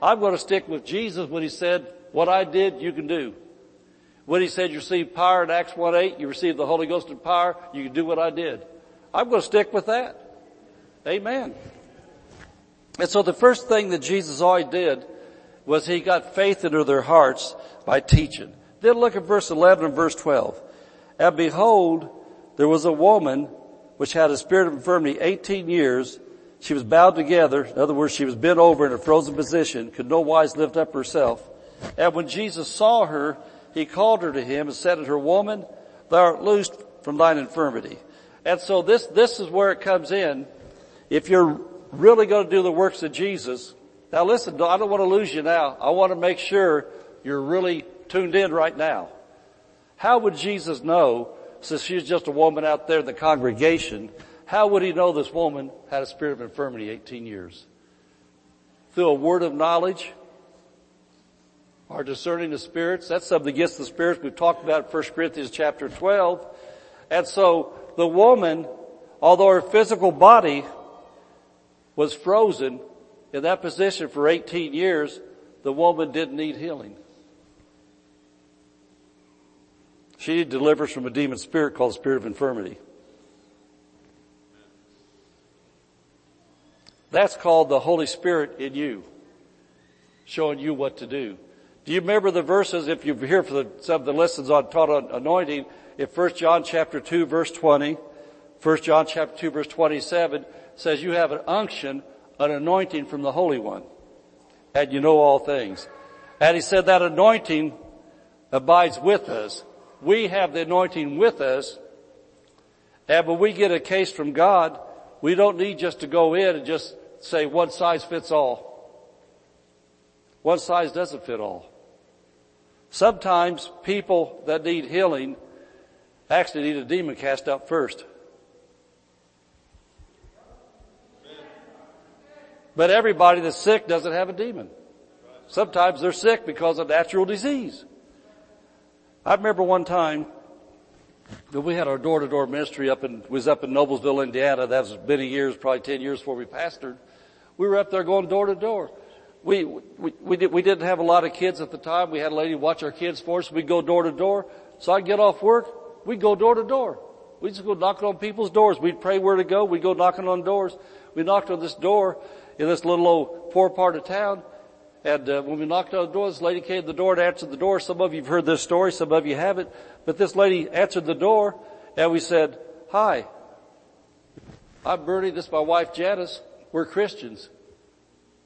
I'm going to stick with Jesus when he said, what I did, you can do. When he said you received power in Acts 1-8, you received the Holy Ghost and power, you can do what I did. I'm going to stick with that. Amen. And so the first thing that Jesus always did was he got faith into their hearts by teaching. Then look at verse 11 and verse 12. And behold, there was a woman which had a spirit of infirmity 18 years. She was bowed together. In other words, she was bent over in a frozen position, could no wise lift up herself. And when Jesus saw her, he called her to him and said to her, woman, thou art loosed from thine infirmity. And so this, this is where it comes in. If you're really going to do the works of Jesus, now listen, I don't want to lose you now. I want to make sure you're really tuned in right now. How would Jesus know, since she's just a woman out there in the congregation, how would he know this woman had a spirit of infirmity 18 years? Through a word of knowledge, are discerning the spirits. That's something against the spirits we've talked about in 1 Corinthians chapter 12. And so the woman, although her physical body was frozen in that position for 18 years, the woman didn't need healing. She deliverance from a demon spirit called the spirit of infirmity. That's called the Holy Spirit in you, showing you what to do. Do you remember the verses, if you're here for the, some of the lessons on taught on anointing, in 1 John chapter 2 verse 20, 1 John chapter 2 verse 27 says you have an unction, an anointing from the Holy One. And you know all things. And he said that anointing abides with us. We have the anointing with us. And when we get a case from God, we don't need just to go in and just say one size fits all. One size doesn't fit all. Sometimes people that need healing actually need a demon cast out first. But everybody that's sick doesn't have a demon. Sometimes they're sick because of natural disease. I remember one time that we had our door-to-door ministry up in, was up in Noblesville, Indiana. That was many years, probably 10 years before we pastored. We were up there going door to door. We, we, we, did, we didn't have a lot of kids at the time. We had a lady watch our kids for us. We'd go door to door. So I'd get off work. We'd go door to door. We'd just go knocking on people's doors. We'd pray where to go. We'd go knocking on doors. We knocked on this door in this little old poor part of town. And uh, when we knocked on the door, this lady came to the door and answered the door. Some of you have heard this story, some of you haven't. But this lady answered the door and we said, hi, I'm Bernie, this is my wife Janice. We're Christians.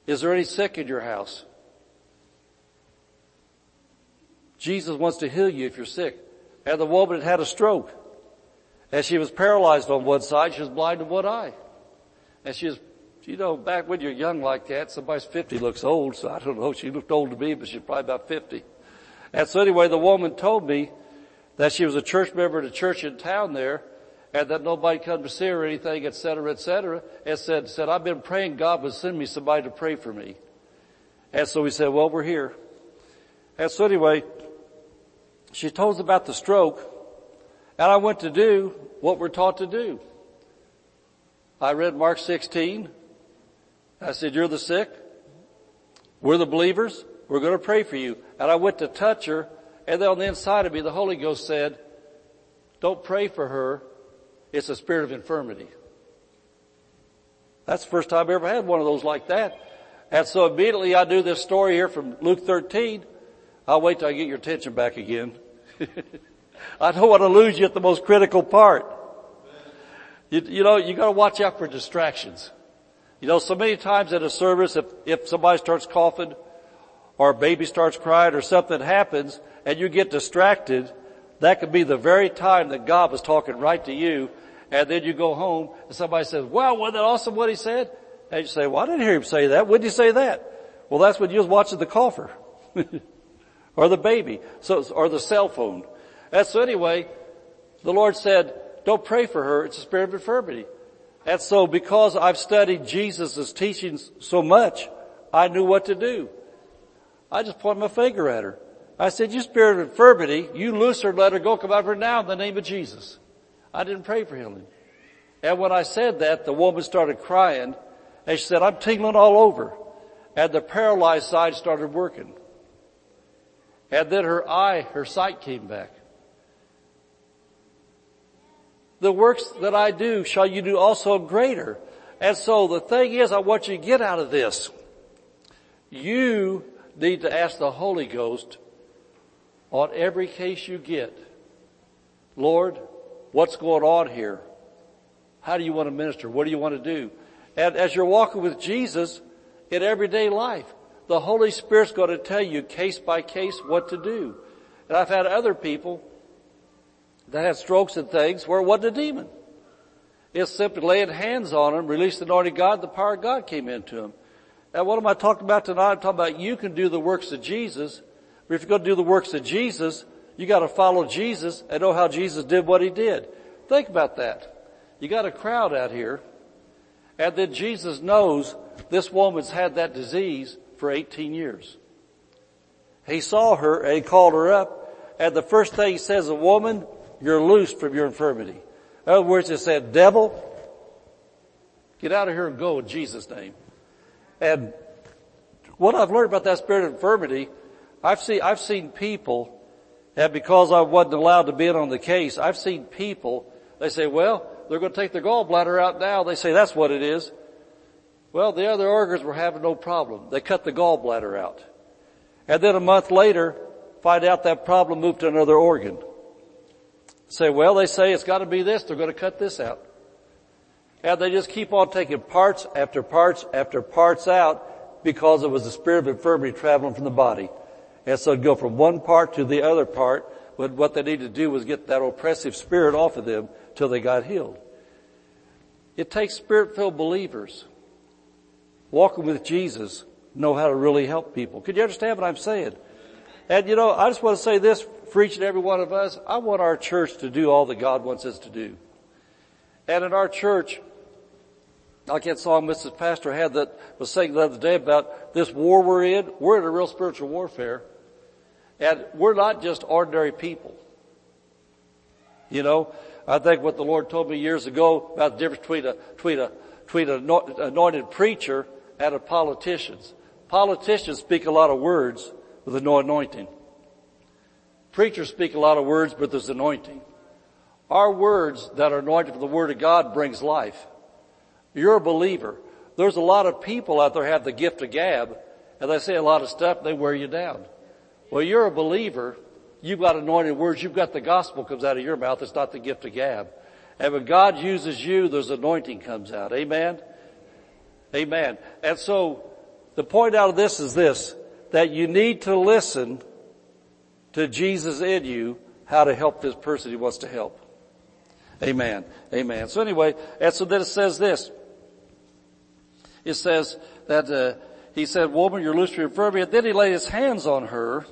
Is there any sick in your house? Jesus wants to heal you if you're sick. And the woman had had a stroke. And she was paralyzed on one side, she was blind in one eye. And she was you know, back when you're young like that, somebody's 50 looks old, so I don't know, she looked old to me, but she's probably about 50. And so anyway, the woman told me that she was a church member at a church in town there, and that nobody come to see her or anything, et cetera, et cetera, and said, said, I've been praying God would send me somebody to pray for me. And so we said, well, we're here. And so anyway, she told us about the stroke, and I went to do what we're taught to do. I read Mark 16, I said, you're the sick. We're the believers. We're going to pray for you. And I went to touch her and then on the inside of me, the Holy Ghost said, don't pray for her. It's a spirit of infirmity. That's the first time I ever had one of those like that. And so immediately I do this story here from Luke 13. I'll wait till I get your attention back again. I don't want to lose you at the most critical part. You, you know, you gotta watch out for distractions. You know, so many times at a service, if, if somebody starts coughing, or a baby starts crying, or something happens, and you get distracted, that could be the very time that God was talking right to you, and then you go home, and somebody says, wow, wasn't that awesome what he said? And you say, well, I didn't hear him say that. When did he say that? Well, that's when you was watching the cougher. or the baby. So, or the cell phone. And so anyway, the Lord said, don't pray for her. It's a spirit of infirmity. And so because I've studied Jesus' teachings so much, I knew what to do. I just pointed my finger at her. I said, you spirit of infirmity, you loose her, let her go, come out of her now in the name of Jesus. I didn't pray for healing. And when I said that, the woman started crying and she said, I'm tingling all over. And the paralyzed side started working. And then her eye, her sight came back the works that I do shall you do also greater. And so the thing is, I want you to get out of this. You need to ask the Holy Ghost on every case you get, Lord, what's going on here? How do you want to minister? What do you want to do? And as you're walking with Jesus in everyday life, the Holy Spirit's going to tell you case by case what to do. And I've had other people that had strokes and things where it wasn't a demon. It's simply laying hands on them, release the anointing God, the power of God came into them. And what am I talking about tonight? I'm talking about you can do the works of Jesus, but if you're going to do the works of Jesus, you gotta follow Jesus and know how Jesus did what he did. Think about that. You got a crowd out here, and then Jesus knows this woman's had that disease for 18 years. He saw her and he called her up, and the first thing he says, a woman, you're loosed from your infirmity. In other words, it said, devil, get out of here and go in Jesus' name. And what I've learned about that spirit of infirmity, I've seen, I've seen people, and because I wasn't allowed to be in on the case, I've seen people, they say, well, they're going to take the gallbladder out now. They say that's what it is. Well, the other organs were having no problem. They cut the gallbladder out. And then a month later, find out that problem moved to another organ. Say, well, they say it's got to be this. They're going to cut this out. And they just keep on taking parts after parts after parts out because it was the spirit of infirmity traveling from the body. And so it'd go from one part to the other part, but what they needed to do was get that oppressive spirit off of them till they got healed. It takes spirit-filled believers walking with Jesus know how to really help people. Could you understand what I'm saying? And you know, I just want to say this for each and every one of us. I want our church to do all that God wants us to do. And in our church, like that song Mrs. Pastor had that was saying the other day about this war we're in, we're in a real spiritual warfare. And we're not just ordinary people. You know, I think what the Lord told me years ago about the difference between a, between a, between an anointed preacher and a politician. Politicians speak a lot of words with no anointing. Preachers speak a lot of words, but there's anointing. Our words that are anointed for the Word of God brings life. You're a believer. There's a lot of people out there have the gift of gab, and they say a lot of stuff, they wear you down. Well, you're a believer. You've got anointed words. You've got the gospel comes out of your mouth. It's not the gift of gab. And when God uses you, there's anointing comes out. Amen? Amen. And so, the point out of this is this, that you need to listen to Jesus in you, how to help this person he wants to help. Amen. Amen. So anyway, and so then it says this. It says that, uh, he said, woman, you're loose from your infirmity. Then he laid his hands on her.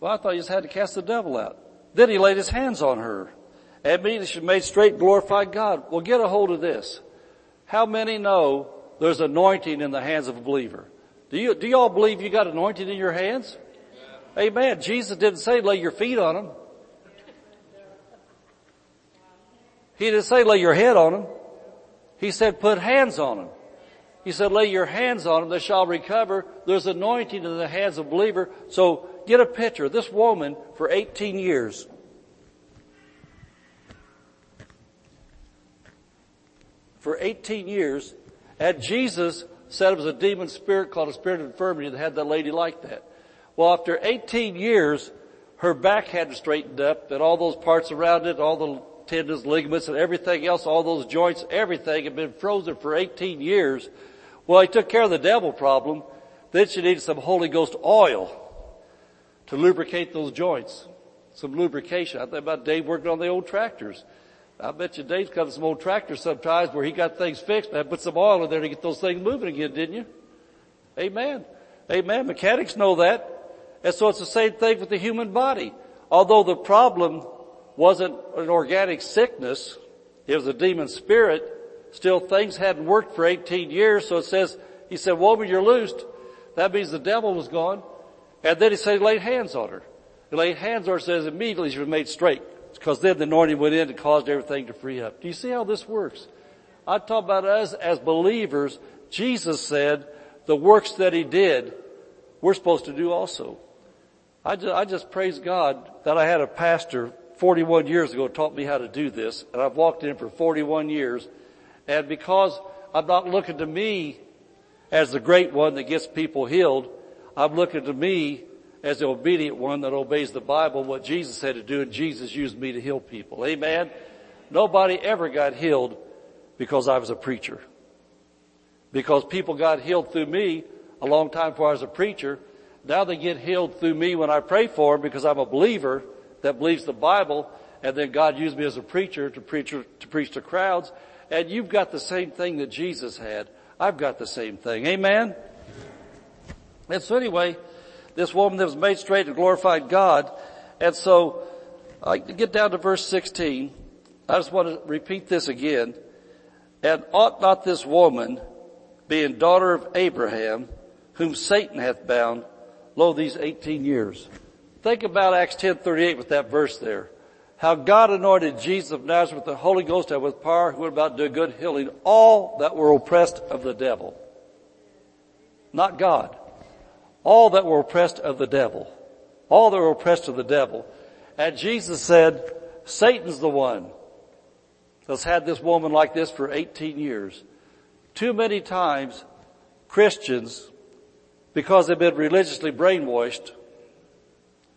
Well, I thought he just had to cast the devil out. Then he laid his hands on her. And immediately she made straight glorified God. Well, get a hold of this. How many know there's anointing in the hands of a believer? Do you, do you all believe you got anointing in your hands? Amen. Jesus didn't say lay your feet on them. He didn't say lay your head on them. He said put hands on them. He said lay your hands on them, they shall recover. There's anointing in the hands of believer. So get a picture. This woman for 18 years. For 18 years, and Jesus said it was a demon spirit called a spirit of infirmity that had that lady like that. Well, after 18 years, her back hadn't straightened up and all those parts around it, all the tendons, ligaments, and everything else, all those joints, everything had been frozen for 18 years. Well, he took care of the devil problem. Then she needed some Holy Ghost oil to lubricate those joints. Some lubrication. I think about Dave working on the old tractors. I bet you Dave's got some old tractors sometimes where he got things fixed and put some oil in there to get those things moving again, didn't you? Amen. Amen. Mechanics know that. And so it's the same thing with the human body. Although the problem wasn't an organic sickness. It was a demon spirit. Still things hadn't worked for 18 years. So it says, he said, woman, you're loosed. That means the devil was gone. And then he said he laid hands on her. He laid hands on her, says immediately she was made straight. Because then the anointing went in and caused everything to free up. Do you see how this works? I talk about us as believers. Jesus said the works that he did, we're supposed to do also. I just, I just praise God that I had a pastor 41 years ago taught me how to do this, and I've walked in for 41 years, and because I'm not looking to me as the great one that gets people healed, I'm looking to me as the obedient one that obeys the Bible, what Jesus had to do, and Jesus used me to heal people. Amen? Nobody ever got healed because I was a preacher. Because people got healed through me a long time before I was a preacher. Now they get healed through me when I pray for them because I'm a believer that believes the Bible, and then God used me as a preacher to preach to preach to crowds. And you've got the same thing that Jesus had. I've got the same thing. Amen. And so anyway, this woman that was made straight and glorified God. And so, I get down to verse 16. I just want to repeat this again. And ought not this woman, being daughter of Abraham, whom Satan hath bound, lo, these 18 years. Think about Acts 10:38 with that verse there. How God anointed Jesus of Nazareth with the Holy Ghost and with power who went about doing good healing all that were oppressed of the devil. Not God. All that were oppressed of the devil. All that were oppressed of the devil. And Jesus said, Satan's the one that's had this woman like this for 18 years. Too many times Christians, because they've been religiously brainwashed,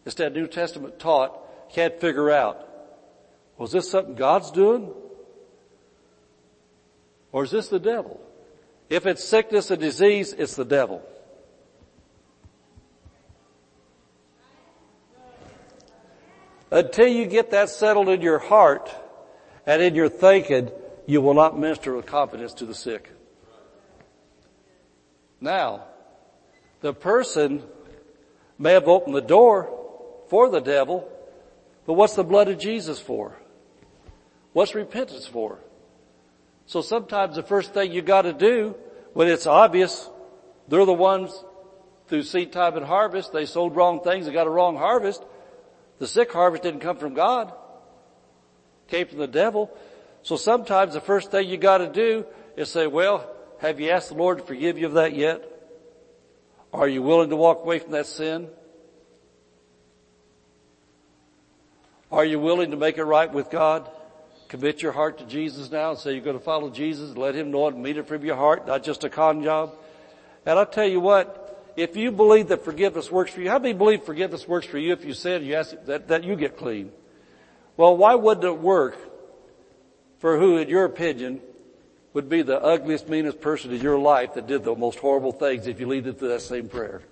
instead New Testament taught, can't figure out, was this something God's doing? Or is this the devil? If it's sickness and disease, it's the devil. Until you get that settled in your heart and in your thinking, you will not minister with confidence to the sick. Now, the person may have opened the door for the devil, but what's the blood of Jesus for? What's repentance for? So sometimes the first thing you gotta do when it's obvious they're the ones through seed time and harvest, they sowed wrong things and got a wrong harvest. The sick harvest didn't come from God. It came from the devil. So sometimes the first thing you gotta do is say, well, Have you asked the Lord to forgive you of that yet? Are you willing to walk away from that sin? Are you willing to make it right with God? Commit your heart to Jesus now and say you're going to follow Jesus. Let Him know it and meet it from your heart, not just a con job. And I'll tell you what, if you believe that forgiveness works for you, how many believe forgiveness works for you if you said you ask that, that you get clean? Well, why wouldn't it work for who, in your opinion, would be the ugliest, meanest person in your life that did the most horrible things if you lead them to that same prayer?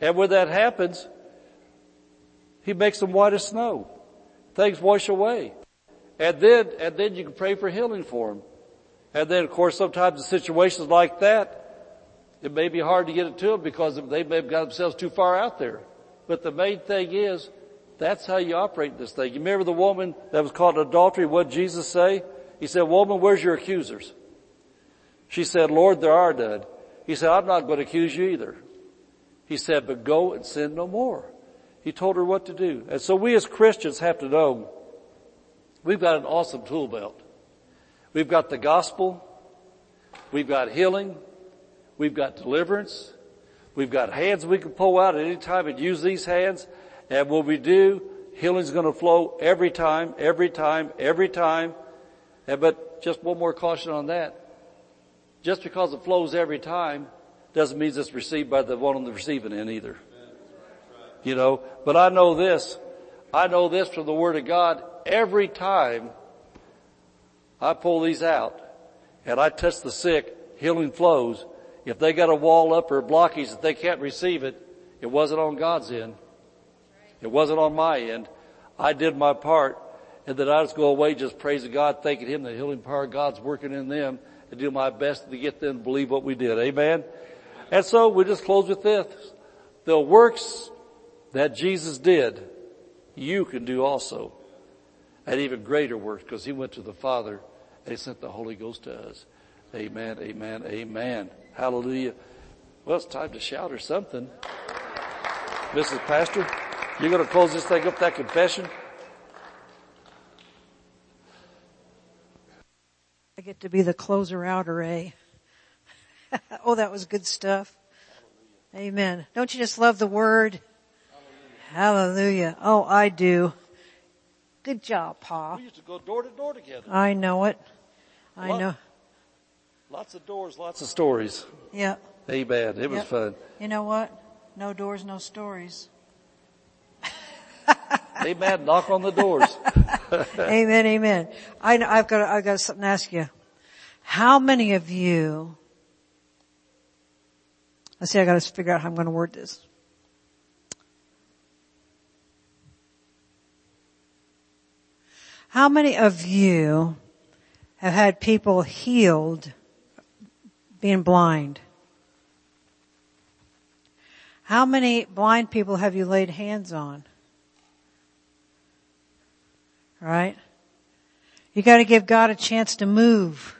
And when that happens, He makes them white as snow. Things wash away. And then, and then you can pray for healing for them. And then of course sometimes in situations like that, it may be hard to get it to them because they may have got themselves too far out there. But the main thing is, that's how you operate this thing. You remember the woman that was caught in adultery? What did Jesus say? He said, woman, where's your accusers? She said, Lord, there are none. He said, I'm not going to accuse you either. He said, but go and sin no more. He told her what to do. And so we as Christians have to know we've got an awesome tool belt. We've got the gospel. We've got healing. We've got deliverance. We've got hands we can pull out at any time and use these hands. And when we do, healing's going to flow every time, every time, every time. And, but just one more caution on that. Just because it flows every time doesn't mean it's received by the one on the receiving end either. You know, but I know this. I know this from the Word of God. Every time I pull these out and I touch the sick, healing flows. If they got a wall up or a blockage that they can't receive it, it wasn't on God's end. It wasn't on my end. I did my part and then I just go away just praising God, thanking Him the healing power of God's working in them and do my best to get them to believe what we did. Amen. And so we just close with this. The works that Jesus did, you can do also. And even greater works because He went to the Father and He sent the Holy Ghost to us. Amen, amen, amen. Hallelujah. Well, it's time to shout or something. Mrs. Pastor, you're going to close this thing up, that confession? I get to be the closer outer, eh? oh, that was good stuff. Amen. Don't you just love the word? Hallelujah. Oh, I do. Good job, Pa. We used to go door to door together. I know it. I Lot- know. Lots of doors, lots of stories. Yeah. Amen. It was Yep. fun. You know what? No doors, no stories. Amen. Knock on the doors. amen, amen. I, I've got, I've got something to ask you. How many of you, let's see, I gotta figure out how I'm gonna word this. How many of you have had people healed being blind? How many blind people have you laid hands on? Right? You gotta give God a chance to move.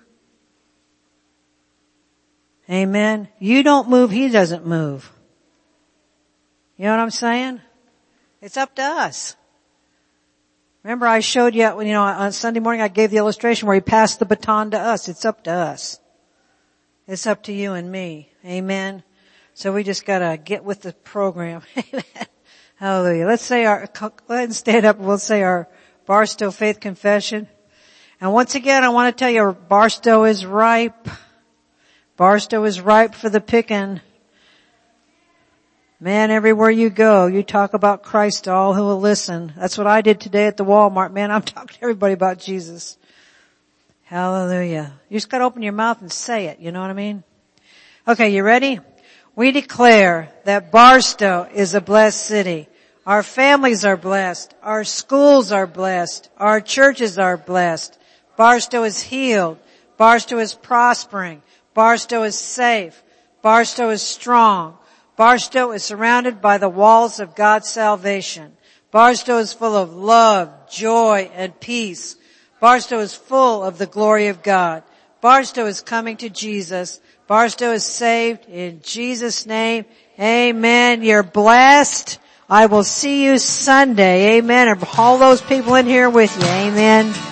Amen. You don't move, He doesn't move. You know what I'm saying? It's up to us. Remember I showed you, you know, on Sunday morning I gave the illustration where He passed the baton to us. It's up to us. It's up to you and me. Amen. So we just gotta get with the program. Hallelujah. Let's say our, go ahead and stand up and we'll say our Barstow Faith Confession. And once again, I want to tell you, Barstow is ripe. Barstow is ripe for the picking. Man, everywhere you go, you talk about Christ to all who will listen. That's what I did today at the Walmart. Man, I'm talking to everybody about Jesus. Hallelujah. You just gotta open your mouth and say it, you know what I mean? Okay, you ready? We declare that Barstow is a blessed city. Our families are blessed. Our schools are blessed. Our churches are blessed. Barstow is healed. Barstow is prospering. Barstow is safe. Barstow is strong. Barstow is surrounded by the walls of God's salvation. Barstow is full of love, joy, and peace. Barstow is full of the glory of God. Barstow is coming to Jesus. Barstow is saved in Jesus' name. Amen. You're blessed. I will see you Sunday. Amen. And all those people in here with you. Amen.